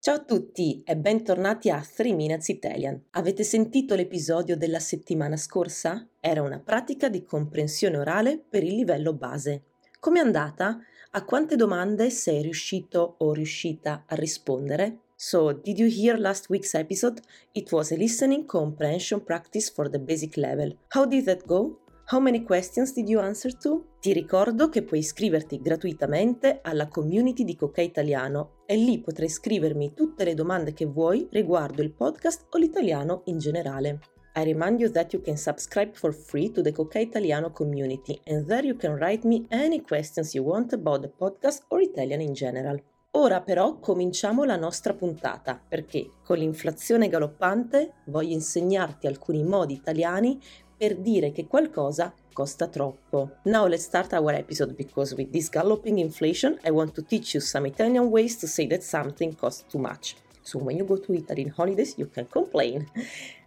Ciao a tutti e bentornati a 3 Minutes Italian. Avete sentito l'episodio della settimana scorsa? Era una pratica di comprensione orale per il livello base. Com'è andata? A quante domande sei riuscito o riuscita a rispondere? So, did you hear last week's episode? It was a listening comprehension practice for the basic level. How did that go? How many questions did you answer to? Ti ricordo che puoi iscriverti gratuitamente alla community di Coca Italiano e lì potrai scrivermi tutte le domande che vuoi riguardo il podcast o l'italiano in generale. I remind you that you can subscribe for free to the Coca Italiano community and there you can write me any questions you want about the podcast or Italian in general. Ora però cominciamo la nostra puntata perché con l'inflazione galoppante voglio insegnarti alcuni modi italiani per dire che qualcosa costa troppo. Now let's start our episode because with this galloping inflation I want to teach you some Italian ways to say that something costs too much. So when you go to Italy in holidays you can complain.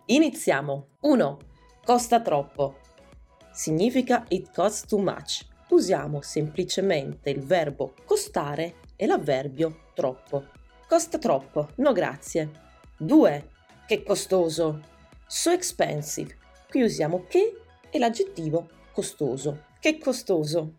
Iniziamo. 1. Costa troppo. Significa it costs too much. Usiamo semplicemente il verbo costare e l'avverbio troppo. Costa troppo, no grazie. 2. Che costoso. So expensive. Qui usiamo che e l'aggettivo costoso. Che costoso.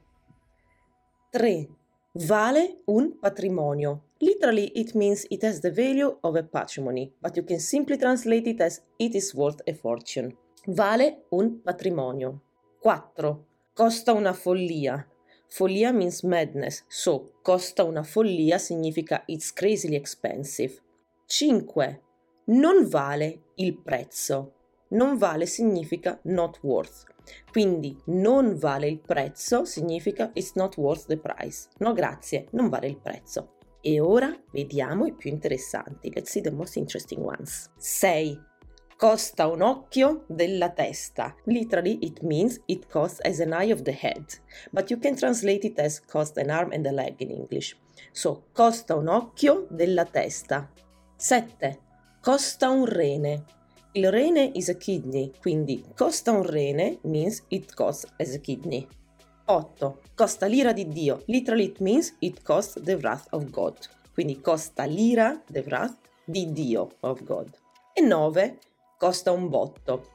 3. Vale un patrimonio. Literally it means it has the value of a patrimony, but you can simply translate it as it is worth a fortune. Vale un patrimonio. 4. Costa una follia. Follia means madness, so costa una follia significa it's crazily expensive. 5. Non vale il prezzo non vale significa not worth. Quindi non vale il prezzo significa it's not worth the price. No grazie, non vale il prezzo. E ora vediamo i più interessanti. Let's see the most interesting ones. 6. Costa un occhio della testa. Literally it means it costs as an eye of the head, but you can translate it as cost an arm and a leg in English. So, costa un occhio della testa. 7. Costa un rene. Il rene is a kidney, quindi costa un rene means it costs as a kidney. 8. Costa l'ira di Dio. Literally it means it costs the wrath of God. Quindi costa l'ira, the wrath, di Dio of God. E 9. Costa un botto.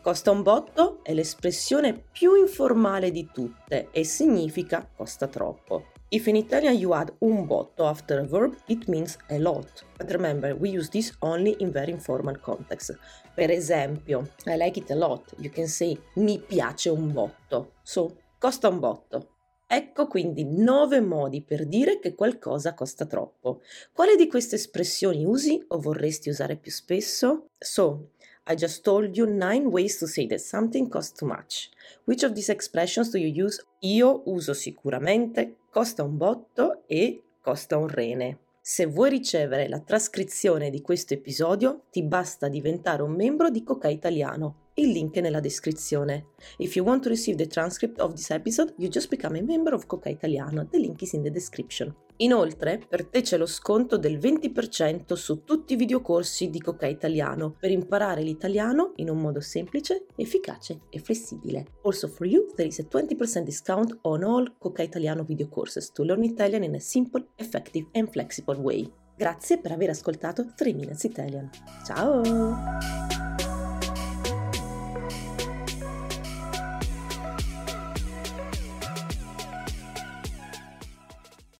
Costa un botto è l'espressione più informale di tutte e significa costa troppo. If in Italian you add un botto after a verb, it means a lot. But remember, we use this only in very informal context. Per esempio, I like it a lot. You can say mi piace un botto. So, costa un botto. Ecco quindi nove modi per dire che qualcosa costa troppo. Quale di queste espressioni usi o vorresti usare più spesso? So, I just told you nine ways to say that something costs too much. Which of these expressions do you use? Io uso sicuramente costa un botto e costa un rene. Se vuoi ricevere la trascrizione di questo episodio, ti basta diventare un membro di Coca Italiano il link è nella descrizione. If you want to receive the transcript of this episode, you just become a member of Coca Italiano. The link is in the description. Inoltre, per te c'è lo sconto del 20% su tutti i videocorsi di Coca Italiano per imparare l'italiano in un modo semplice, efficace e flessibile. Also for you, there is a 20% discount on all Coca Italiano video courses to learn Italian in a simple, effective and flexible way. Grazie per aver ascoltato 3 Minutes Italian. Ciao!